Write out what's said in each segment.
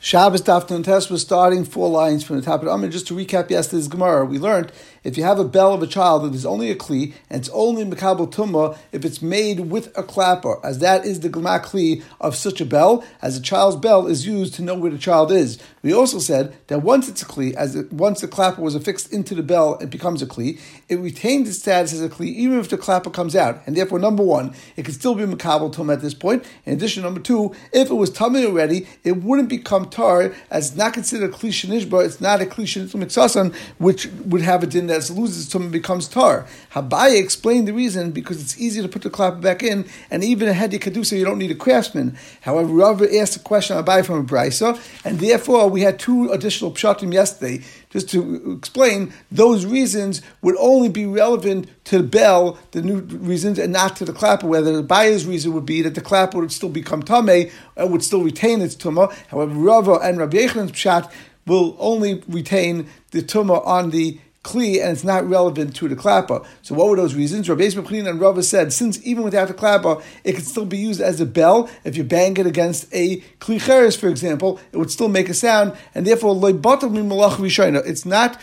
Shabbos Daf Test was starting four lines from the top of the Amr. Just to recap yesterday's Gemara, we learned if you have a bell of a child that is only a kli and it's only mekabel tumma if it's made with a clapper, as that is the gma kli of such a bell, as a child's bell is used to know where the child is. We also said that once it's a kli, as it, once the clapper was affixed into the bell, it becomes a kli. It retains its status as a kli even if the clapper comes out, and therefore number one, it can still be mekabel tumma at this point. In addition, number two, if it was tummy already, it wouldn't become tar as not considered a kli shenishba. It's not a kli shenishba which would have a din that loses tumah becomes tar. Abaye explained the reason because it's easy to put the clapper back in, and even a heady kadusa you don't need a craftsman. However, Rav asked a question Abaye from a brisa, and therefore we had two additional pshatim yesterday just to explain, those reasons would only be relevant to the bell, the new reasons, and not to the clapper. Whether the buyer's reason would be that the clapper would still become tame, and would still retain its tumah. However, Rava and Rabbi Yechan's pshat will only retain the tumah on the kli and it's not relevant to the klappa. So what were those reasons? Rabbi Yisrael and Rava said, since even without the klappa, it can still be used as a bell. If you bang it against a kli cheres, for example, it would still make a sound, and therefore it's not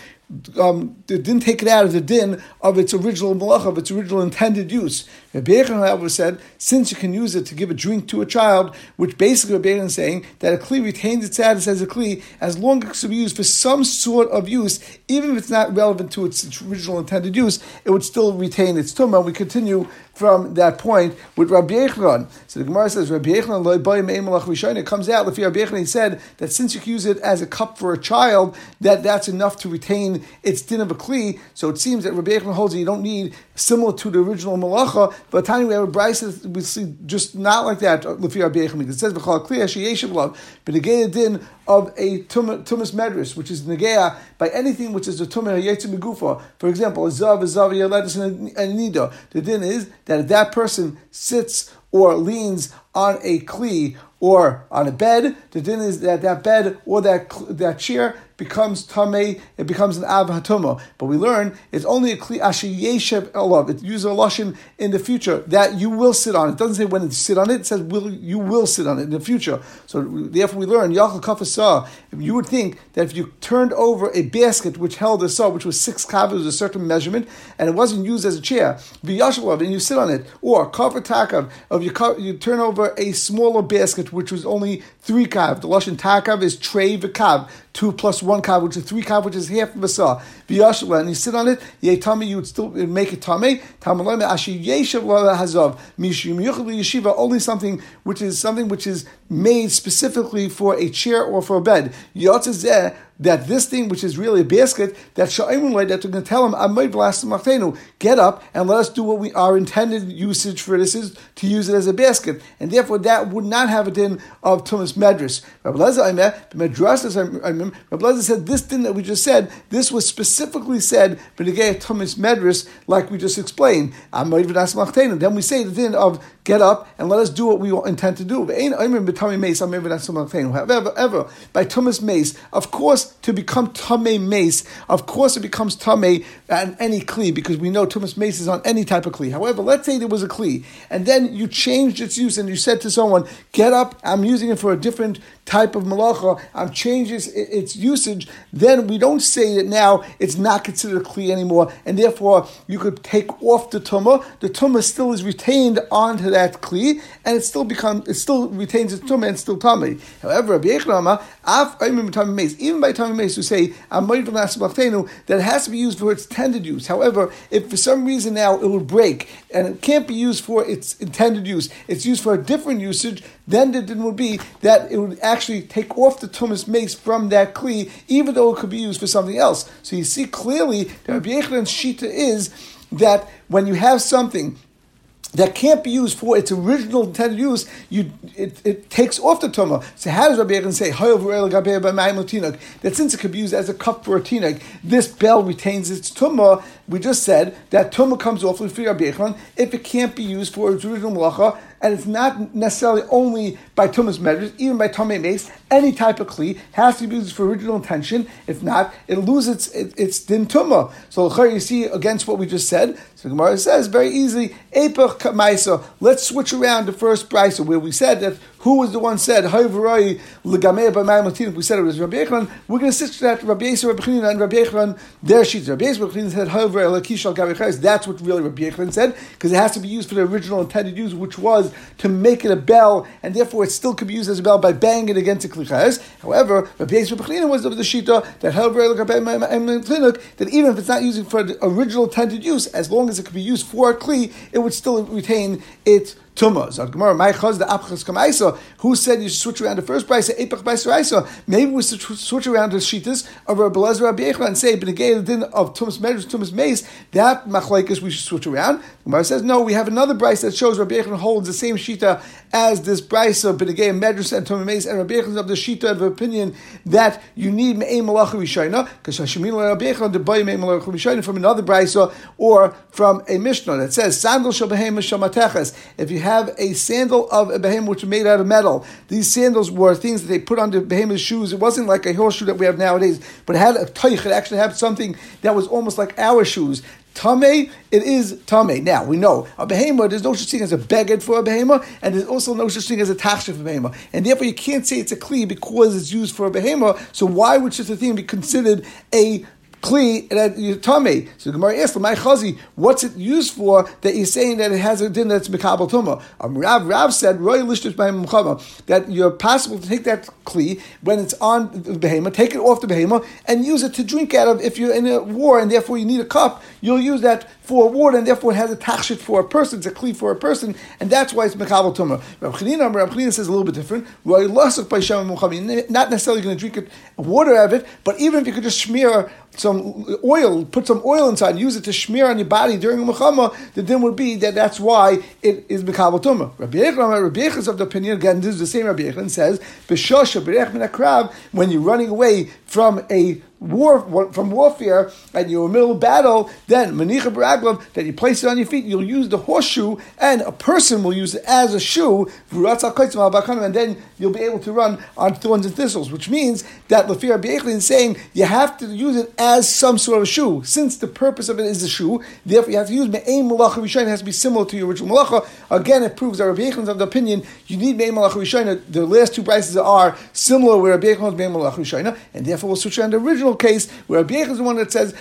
um, didn't take it out of the din of its original malach, of its original intended use. Rabbi however, said, since you can use it to give a drink to a child, which basically Rabbi is saying that a kli retains its status as a kli as long as it can be used for some sort of use, even if it's not relevant to its original intended use, it would still retain its tumah. We continue from that point with Rabbi Yechon. So the Gemara says Rabbi Yechon loy It comes out Rabbi Yechon he said that since you can use it as a cup for a child, that that's enough to retain its din of a kli. So it seems that Rabbi Yechon holds that you don't need similar to the original malacha. But time we have a brisa we see just not like that. Uh, Lefi Rabbi Yechon it says v'chal kli hashiyeshav love, but the din of a tumas medris, which is negea by anything which is a tumah yetzim megufa. For example, a zav, a zav, yeledus, and a nida. The din is that if that person sits or leans on a kli or on a bed, the din is that that bed or that that chair becomes tamei, it becomes an av hatuma. But we learn it's only a kli ashi yeshev olav. It uses a lashon in the future that you will sit on. It doesn't say when you sit on it. It says will you will sit on it in the future. So therefore we learn yachal kafasah. You would think that if you turned over a basket which held a saw, which was six kavos, a certain measurement, and it wasn't used as a chair, v'yashalav, and you sit on it, or cover takav of you, you turn over a smaller basket which was only three kav. The lashon takav is trey v'kav two plus one kav, which is three kav, which is half of a saw. V'yashla, and you sit on it, yeh tummy, you would still make it tummy. Tamalome ashi yeshav hazov mishum yuchel yeshiva. Only something which is something which is made specifically for a chair or for a bed. Yotzezeh that this thing, which is really a basket, that Sha'imun that they're going to tell him, I'm a Mahtenu get up and let us do what we our intended usage for this is to use it as a basket. And therefore that would not have a din of Tumas Medras. Rabbi Lezer, said this din that we just said, this was specifically said, but again, Tumas Medras, like we just explained. Then we say the din of get up and let us do what we intend to do. However, ever, by Tumas Mace, of course, to become Tame Mace, of course it becomes Tame and any Kli, because we know Tumas Mace is on any type of Kli. However, let's say there was a Kli, and then you changed its use and you said to someone, get up, I'm using it for a different type of malacha, I'm its usage, then we don't say that now it's not considered a Kli anymore, and therefore you could take off the Tumah. The Tumah still is retained onto that kli, and it still becomes it still retains its tumah and still tummy. However, Rabbi Yechnama, even by tummy mace, who say that it has to be used for its intended use. However, if for some reason now it would break and it can't be used for its intended use, it's used for a different usage, then the din would be that it would actually take off the tumas mace from that kli, even though it could be used for something else. So you see clearly that Rabbi Yochanan's shita is that when you have something that can't be used for its original intended use, you it, it takes off the tumah. So how does Rabbi Aaron say that since it could be used as a cup for a tinag, this bell retains its tumah? We just said that tumah comes off with Rabbi Aaron if it can't be used for its original malacha and it's not necessarily only by Tumas measures, even by Tomei Mace, any type of Kli has to be used for original intention. If not, it loses lose its its din Tumah. So you see against what we just said. So Gemara says very easily, Epach. Let's switch around the first brisa where we said that who was the one said, We said it was Rabbi Echron, we're going to sit that Rabbi Yisrael, Rabbi Chanina, and Rabbi Echron, their sheets. Rabbi Yisrael, Rabbi Chanina said, That's what really Rabbi Echron said, because it has to be used for the original intended use, which was to make it a bell, and therefore it still could be used as a bell by banging against a kli cheres. However, Rabbi Yisrael, Rabbi Chanina was the shita that that even if it's not using for the original intended use, as long as it could be used for a kli, it would still retain its Tuma. Who said you should switch around the first b'aisa Maybe we should switch around the shitas of Rabbi Lezer Rabbi Yechon and say din of Tumas Medrash Tumas Mace. That machlekes we should switch around. Gemara says no. We have another price that shows Rabbi Yechon holds the same shita as this price of b'negay Medrash and Tumas Mace, and Rabbi of the shita of the opinion that you need me'ay malacha rishayna because Hashemina Rabbi Yechon to buy me'ay malacha rishayna from another price or from a mishnah that says sandal shal behem If you have a sandal of a behemoth which was made out of metal. These sandals were things that they put on the behemoth's shoes. It wasn't like a horseshoe that we have nowadays, but it had a toich. It actually had something that was almost like our shoes. Tame, it is tame. Now we know a behemoth. There's no such thing as a beged for a behemoth, and there's also no such thing as a tachshir for a behemoth. And therefore, you can't say it's a kli because it's used for a behemoth. So why would such a thing be considered a kli that you tummy. So Gemara asked, "My chazi, what's it used for that you're saying that it has a din that's mekabel tuma?" Um, Rav Rav said, "Roy lishtish by that you're possible to take that kli when it's on the behemoth, take it off the behemoth, and use it to drink out of. If you're in a war and therefore you need a cup, you'll use that for a water, and therefore it has a tachshit for a person. It's a kli for a person, and that's why it's mekabel tuma. Rav Chanina, Rav Chanina says a little bit different. Not necessarily going to drink it, water out of it, but even if you could just smear some oil, put some oil inside, use it to smear on your body during a mechama, the din would be that that's why it is mekabel tumah. Rabbi Yechon, Rabbi Yechon is of the opinion again. This is the same Rabbi Yechon says, "B'shosha b'rech min when you're running away from a war from warfare and you're in the middle of battle, then manicha baraglav that you place it on your feet, you'll use the horseshoe, and a person will use it as a shoe, and then you'll be able to run on thorns and thistles, which means that Lafir Abiyachlin is saying you have to use it as some sort of shoe. Since the purpose of it is a shoe, therefore you have to use Me'aim Malacha Rishayna, it has to be similar to your original Malacha. Again, it proves that Rabbi Yechon's of the opinion you need Me'aim Malacha Rishayna. The last two prices are similar where Rabbi Yechon's Me'aim Malacha Rishayna, and therefore we'll switch on the original case where Rabbi is the one that says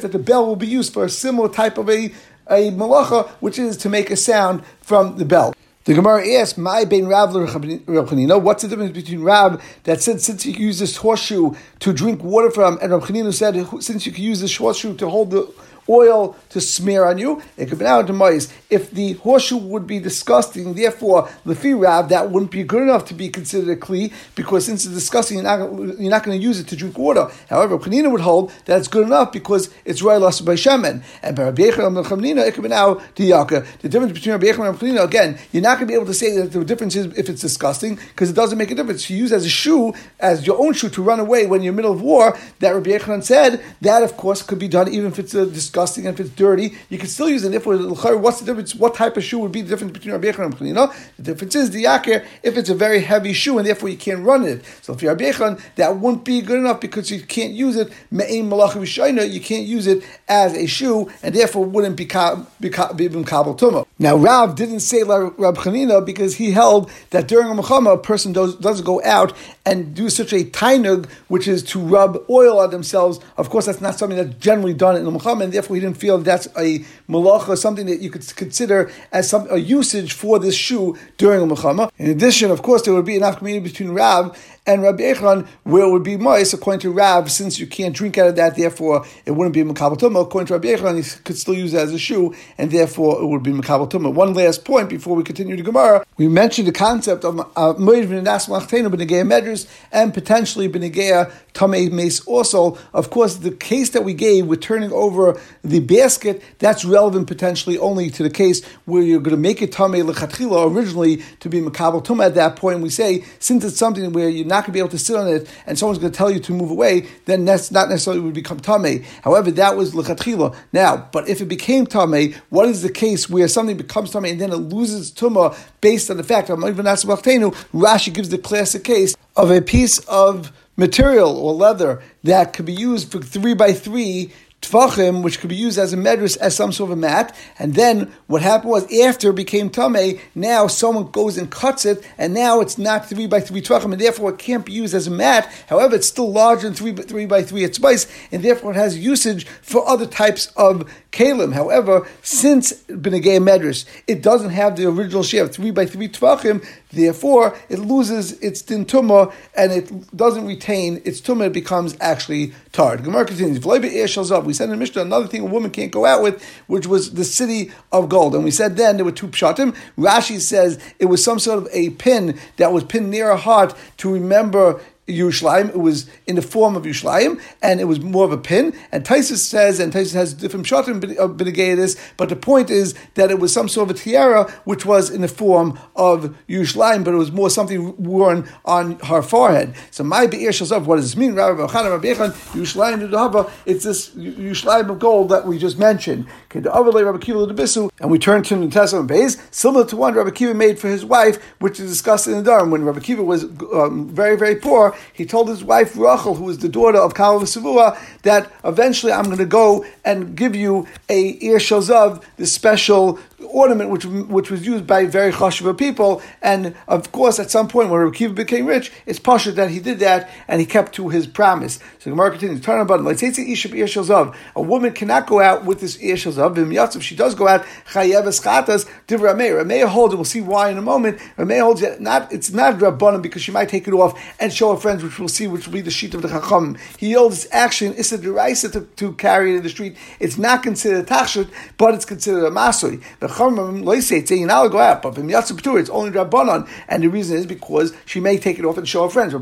that the bell will be used for a similar type of a, a malacha, which is to make a sound from the bell. The Gemara asks, "My bein Rav Chanina? What's the difference between Rav that said since you can use this horseshoe to drink water from, and Rav Chanina said since you can use this horseshoe to hold the oil to smear on you. It could be now to mice. If the horseshoe would be disgusting, therefore, lefi rav, that wouldn't be good enough to be considered a kli, because since it's disgusting, you're not, you're not going to use it to drink water. However, Chanina would hold that it's good enough because it's right lost by shemen. And by Rabbi Yechon it could be now to yaka. The difference between Rabbi Yechon and Chanina, again, you're not going to be able to say that the difference is if it's disgusting, because it doesn't make a difference. You use as a shoe, as your own shoe to run away when you're in the middle of war, that Rabbi Yechon said, that of course could be done even if it's a disgusting disgusting and if it's dirty, you can still use it. If what's the difference? What type of shoe would be the difference between Rabbi Yechon and Chanina? The difference is the yakir if it's a very heavy shoe and therefore you can't run it. So if you're Rabbi Yechon, that wouldn't be good enough because you can't use it You can't use it as a shoe and therefore wouldn't be be kabel tuma. Now Rav didn't say like Rabbi Chanina because he held that during a mechama a person does, doesn't go out and do such a tainug, which is to rub oil on themselves. Of course, that's not something that's generally done in the mechama, and therefore he didn't feel that's a malacha, something that you could consider as some a usage for this shoe during a mechama. In addition, of course, there would be enough community between Rav and Rabbi Echron, where it would be moist, according to Rav, since you can't drink out of that, therefore it wouldn't be Makabal Tumah. According to Rabbi Echron, he could still use it as a shoe, and therefore it would be Makabal Tumah. One last point before we continue to Gemara. We mentioned the concept of uh, Moed V'Nas Machtenu B'Negea Medras and potentially B'Negea Tamei Mace also. Of course, the case that we gave with turning over the basket, that's relevant potentially only to the case where you're going to make it Tamei L'Chatchila originally to be Makabal Tumah at that point. We say, since it's something where you're not not going to be able to sit on it, and someone's going to tell you to move away, then that's not necessarily would become tame. However, that was lechatchila. Now, but if it became tame, what is the case where something becomes tame and then it loses tuma based on the fact of even Rashi gives the classic case of a piece of material or leather that could be used for three by three tvachim, which could be used as a medras, as some sort of a mat. And then what happened was after it became tame, now someone goes and cuts it, and now it's not three by three tvachim, and therefore it can't be used as a mat. However, it's still larger than three, three by three at spice, and therefore it has usage for other types of kalim. However, since Benegay Medras, it doesn't have the original share of three by three tvachim, therefore it loses its din tumah and it doesn't retain its tumah, it becomes actually tarred. Gemara continues, we said in Mishnah another thing a woman can't go out with, which was the city of gold. And we said then there were two pshatim. Rashi says it was some sort of a pin that was pinned near her heart to remember Yerushalayim. It was in the form of Yerushalayim, and it was more of a pin. And Taisus says, and Taisus has different shatim of this, but the point is that it was some sort of a tiara which was in the form of Yerushalayim, but it was more something worn on her forehead. So my be'er of what does this mean? Rabbi Yerushalayim It's this Yerushalayim of gold that we just mentioned. And we turn to the Testament base, similar to one Rabbi Kiva made for his wife, which is discussed in the Dharm. When Rabbi Kiva was um, very, very poor, he told his wife Rachel, who was the daughter of Kalba Savua, that eventually I'm going to go and give you a Ir Shazav, this special ornament which which was used by very chashuva people. And of course, at some point when Rabbi Kiva became rich, it's pasha that he did that and he kept to his promise. So the Gemara continues, turn button. Let's say it's A woman cannot go out with this Ir Shazav. If she does go out, chayev eschatas div Rameh. Rameh holds, and we'll see why in a moment. Rameh holds it not. It's not rabbanim because she might take it off and show her friends, which we'll see, which will be the sheet of the chacham. He holds it's actually issa deraisa to, to carry it in the street. It's not considered a tachshut, but it's considered a masui. The chachamim loisei say now go out, but from p'tur it's only rabbanon, and the reason is because she may take it off and show her friends.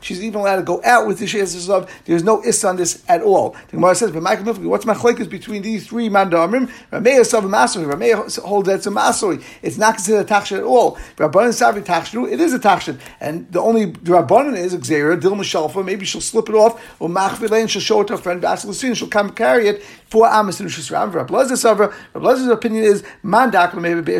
She's even allowed to go out with the sheyazav. There's no issa on this at all. The Gemara says, "But what's my is between these three mandamrim? Rameya sav masori. Rameya holds it's a masori. It's not considered a tachshit at all. Rabbanon savi tachshit. It is a tachshit, and the only rabbanon is xera dil mishalfa. Maybe she'll slip it off or machvile and she'll show it to her friend. She'll come carry it for Amos and Shusram. Rabbi opinion is Mandak maybe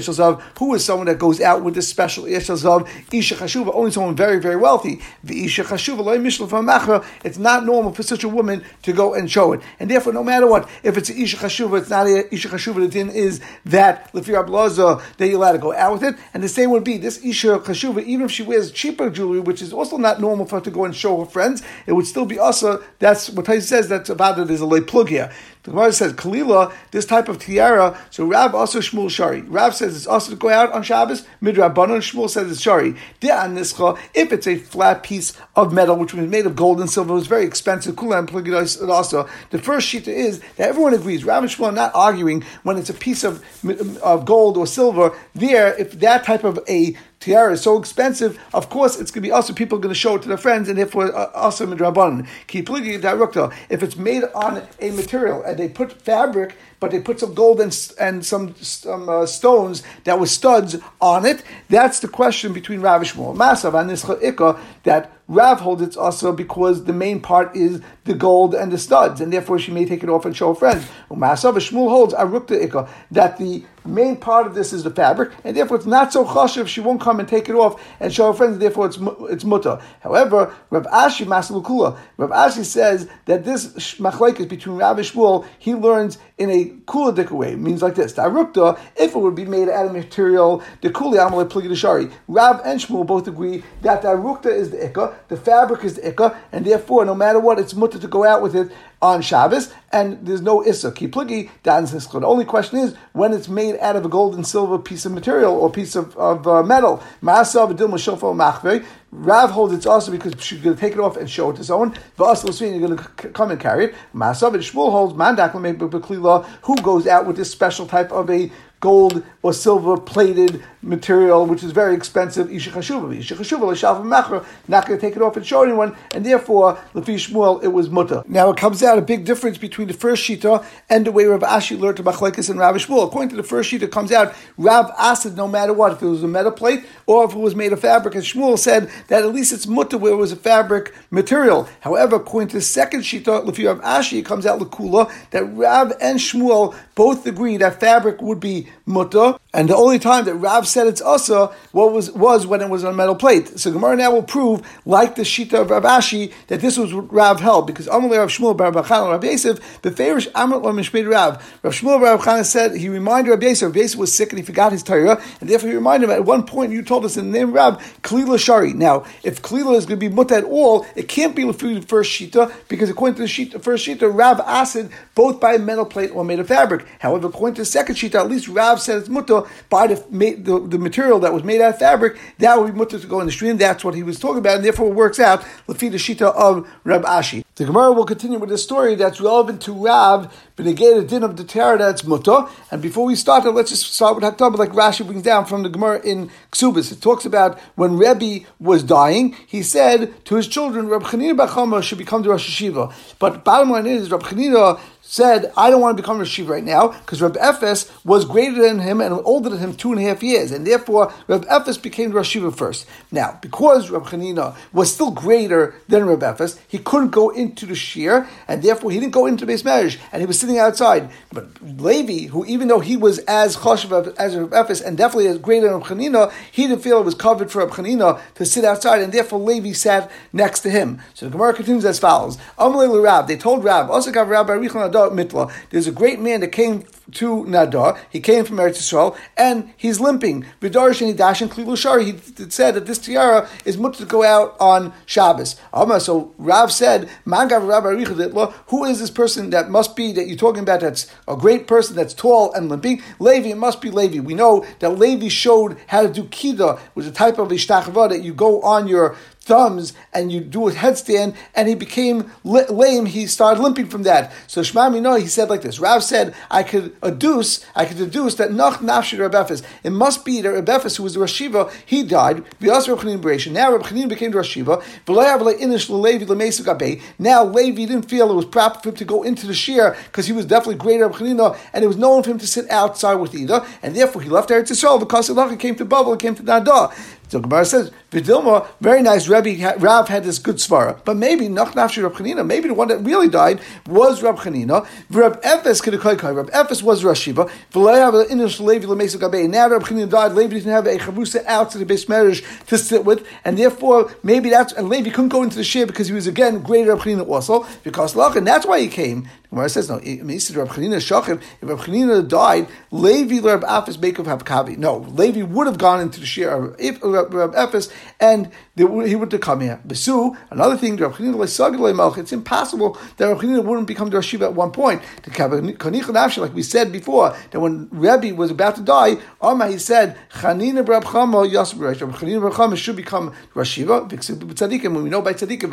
who is someone that goes out with this special Zav, Isha Chashuva, only someone very, very wealthy. The Isha Chashuva, it's not normal for such a woman to go and show it. And therefore, no matter what, if it's Isha Chashuva, it's not a Isha Chashuva, the din is that Lefir Ablaza, that you're allowed to go out with it. And the same would be this Isha Chashuva, even if she wears cheaper jewelry, which is also not normal for her to go and show her friends, it would still be also, that's what Tais says, that's about it. There's a lay plug here. The Gemara says, Kalila, this type of tiara, so Rab also Shmuel Shari. Rab says it's also to go out on Shabbos, Midrabanon, Shmuel says it's Shari. If it's a flat piece of metal, which was made of gold and silver, it was very expensive, Kulam Pligidais also. The first shita is that everyone agrees, Rab and Shmuel are not arguing when it's a piece of, of gold or silver. There, if that type of a tiara is so expensive, of course it's going to be also people are going to show it to their friends, and therefore uh, also midrabanan. If it's made on a material and they put fabric but they put some gold and, and some, some uh, stones that were studs on it. That's the question between Rav and. Masav and that Rav holds it's also because the main part is the gold and the studs, and therefore she may take it off and show her friends. Masav Shmuel holds Arukta Ikka that the main part of this is the fabric, and therefore it's not so chashiv. She won't come and take it off and show her friends. Therefore, it's it's mutter. However, Rav Ashi Masalukula, Rav Ashi says that this machlekes between Rav and Shmuel, he learns in a kula way. It means like this: Darukta, if it would be made out of material, the kuli amalei pligi Rav and Shmuel both agree that the arukta is the ikka, the fabric is the ikka, and therefore, no matter what, it's mutter to go out with it on Shabbos, and there's no issa. Kipligi, The only question is when it's made out of a gold and silver piece of material or piece of, of uh, metal. Ma'asav adil mashofo machvei. Rav holds it's also because she's going to take it off and show it to someone. V'asal you're going to come and carry it. Ma'asav Shmuel holds who goes out with this special type of a gold or silver plated material, which is very expensive, Isha Chashuva. Isha Chashuva, Machra, not going to take it off and show anyone, and therefore, Lefi Shmuel, it was Mutter. Now it comes out a big difference between the first Shita and the way Rav Ashi learned to Machlekes and Rav Shmuel. According to the first Shita, it comes out Rav Asid, no matter what, if it was a metal plate or if it was made of fabric, and Shmuel said that at least it's Mutter where it was a fabric material. However, according to the second Shita, Lefi Rav Ashi, it comes out Lakula, that Rav and Shmuel both agree that fabric would be Mutter And the only time that Rav said it's asa what was was when it was on a metal plate. So Gemara now will prove, like the Shita of Rav Ashi, that this was Rav held because Amalei Rav Shmuel Bar Bachan Rav Yosef beferish Amr Mishmei Rav. Rav Shmuel Bar Bachan said he reminded Rav Yosef. Rav Yosef was sick and he forgot his Torah, and therefore he reminded him at one point. You told us in the name of Rav Kalila Shari. Now, if Kalila is going to be mut at all, it can't be the first Shita because according to the Shita, first Shita, Rav acid both by a metal plate or made of fabric. However, according to the second Shita, at least Rav said it's by the, the, the, material that was made out of fabric, that would be mutter to go in the stream. That's what he was talking about, and therefore it works out the Shita of Rab Ashi. The Gemara will continue with a story that's relevant to Rav, again, the din of the Torah that's mutter. And before we start, let's just start with Haktabah, like Rashi brings down from the Gemara in Ksubis. It talks about when Rebbe was dying, he said to his children, Reb Chanina bar Chama should become the Rosh Hashiva. But bottom line is, Reb Chanina said, I don't want to become a Shiva right now, because Reb Ephes was greater than him and older than him two and a half years, and therefore Reb Ephes became Rosh Shiva first. Now, because Reb Chanina was still greater than Reb Ephes, he couldn't go into the Shir, and therefore he didn't go into the base marriage, and he was sitting outside. But Levi, who even though he was as Choshev as Reb Ephes, and definitely as greater than Reb Chanina, he didn't feel it was covered for Reb Chanina to sit outside, and therefore Levi sat next to him. So the Gemara continues as follows. They told Rab, also got Rabbi mitla. There's a great man that came to Nadar. He came from Eretz Yisrael, and he's limping. Vidar Sheni Dashin He said that this tiara is much to go out on Shabbos. So Rav said, Who is this person that must be that you're talking about? That's a great person that's tall and limping. Levi, it must be Levi. We know that Levi showed how to do kida, is a type of ishtachava that you go on your thumbs and you do a headstand, and he became lame. He started limping from that. So Shema Mino, he said like this. Rav said, I could deduce, I could deduce that Nach Nafshi Reb Ephes. It must be that Reb Ephes, who was the Rashiva, he died. Now Reb Chanin became the Rashiva. Now Levi didn't feel it was proper for him to go into the Shir because he was definitely greater Reb Chanin, and it was known for him to sit outside with Ida, and therefore he left Eretz Yisrael because he came to Babel, came to Nada. So Gemara says, Vidilma, very nice. Rebbe Rav had this good svara, but maybe Nach Nafshi Chanina, maybe the one that really died was Rab Chanina. Rab Ephes Kedekoikai. Rab Ephes was Rashiva. Now Rab Chanina died. Levi didn't have a chavusa out to the base marriage to sit with, and therefore maybe that's and Levi couldn't go into the share because he was again greater Rab Chanina also because Lach, and that's why he came. Gemara says no. If Rab Chanina died, Levi Rab Ephes Beikov Hapkavi. No, Levi would have gone into the share if uh, Rab Ephes, and he would have come here. Besu, another thing, Rab Chanina it's impossible that Rab Chanina wouldn't become the Rashiva at one point. Like we said before, that when Rebbe was about to die, Amma he said, Chanina Rab Chama Yasib Rab Chanina Rab Chama should become Rashiva. When we know by tzaddikim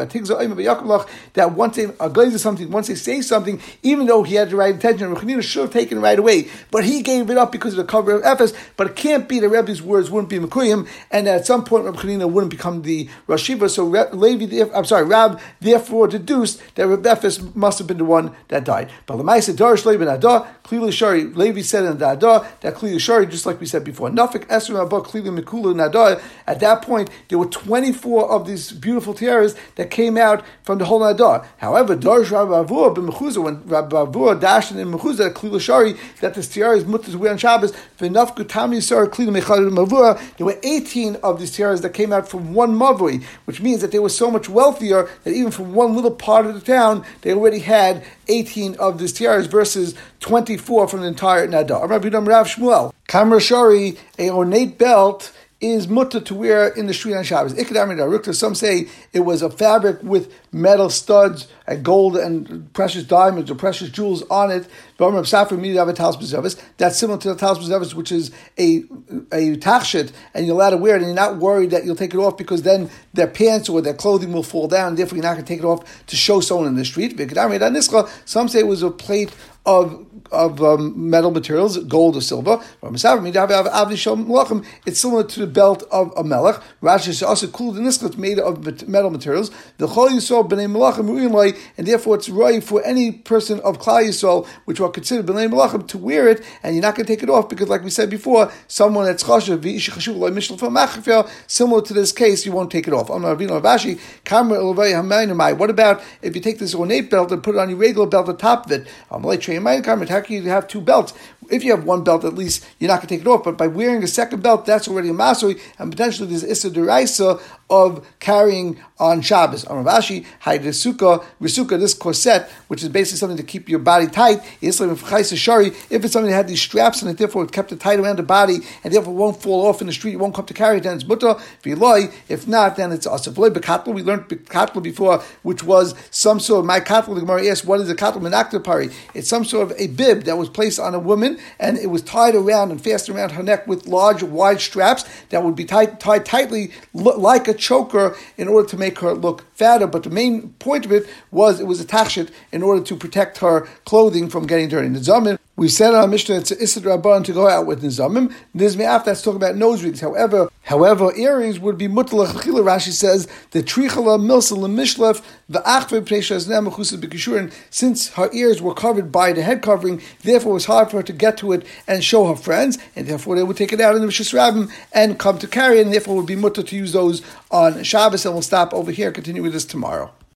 that once they are something, once they say something, even though he had the right intention, Rab Chanina should have taken it right away, but he gave it up because of the cover of Ephes. But it can't be that Rebbe's words wouldn't be Mekuyim, and at some point Rab Chanina wouldn't become the Rashiva. So Levi, I'm sorry, Rab therefore deduced that Reb Ephes must have been the one that died. But Lamaisa Darish Levi Nadah, Klili Shari, Levi said in the Nadah that Klili Shari, just like we said before, Nafik Esrim Abba Klili Mikulu Nadah. At that point, there were 24 of these beautiful tiaras that came out from the whole Nadah. However, Darish Rabbi Mechuzah, when Rabbi Avua dashed in Mechuzah, Shari, that the tiara is mutter to wear on Shabbos, V'naf Gutami Sar Klili Mechadu Mavua, there were 18 of these tiaras that came out from one Mavui, which means that they were so much wealthier that even from one little part of the town, they already had 18 of these tiaras versus 24 from the entire Nada. Rabbi Rav Shmuel, Kamra Shari, a ornate belt is mutter to wear in the street on Shabbos. Some say it was a fabric with metal studs and gold and precious diamonds or precious jewels on it. That's similar to the talis which is a a tachshit, and you're allowed to wear it, and you're not worried that you'll take it off because then their pants or their clothing will fall down. Therefore, you're not going to take it off to show someone in the street. Some say it was a plate of of um, metal materials, gold or silver. It's similar to the belt of a melech. Rashi is also cool in this made of metal materials. The chol yisrael b'nei melachim and therefore it's right for any person of klal yisrael, which are considered b'nei melachim, to wear it, and you're not going to take it off because, like we said before, someone that's chashav similar to this case, you won't take it off. What about if you take this ornate belt and put it on your regular belt on top of it? Technically you have two belts. If you have one belt, at least you're not going to take it off. But by wearing a second belt, that's already a masori, and potentially there's issa deraisa of carrying on Shabbos. On Ravashi, Haidisuka, this corset, which is basically something to keep your body tight, if it's something that had these straps and it therefore it kept it tight around the body and therefore won't fall off in the street, it won't come to carry it, then it's mutter. If not, then it's asif. We learned bekatl before, which was some sort of my katl. The Gemara asked, what is a katl pari? It's some sort of a bib that was placed on a woman and it was tied around and fastened around her neck with large, wide straps that would be tied, tied tightly like a choker in order to make her look fatter. But the main point of it was it was a tachshit in order to protect her clothing from getting dirty. The zamin we said on our Mishnah it's Issad Rabban to go out with Nizamim. Nizme'af, that's talking about nose rings. However, however, earrings would be mutalach. Rashi says the trichala milsa lemishlef the achve b'kishurin. Since her ears were covered by the head covering, therefore it was hard for her to get to it and show her friends, and therefore they would take it out in the Rishis Rabbim and come to carry it, and therefore it would be mutter to use those on Shabbos. And we'll stop over here. Continue with this tomorrow.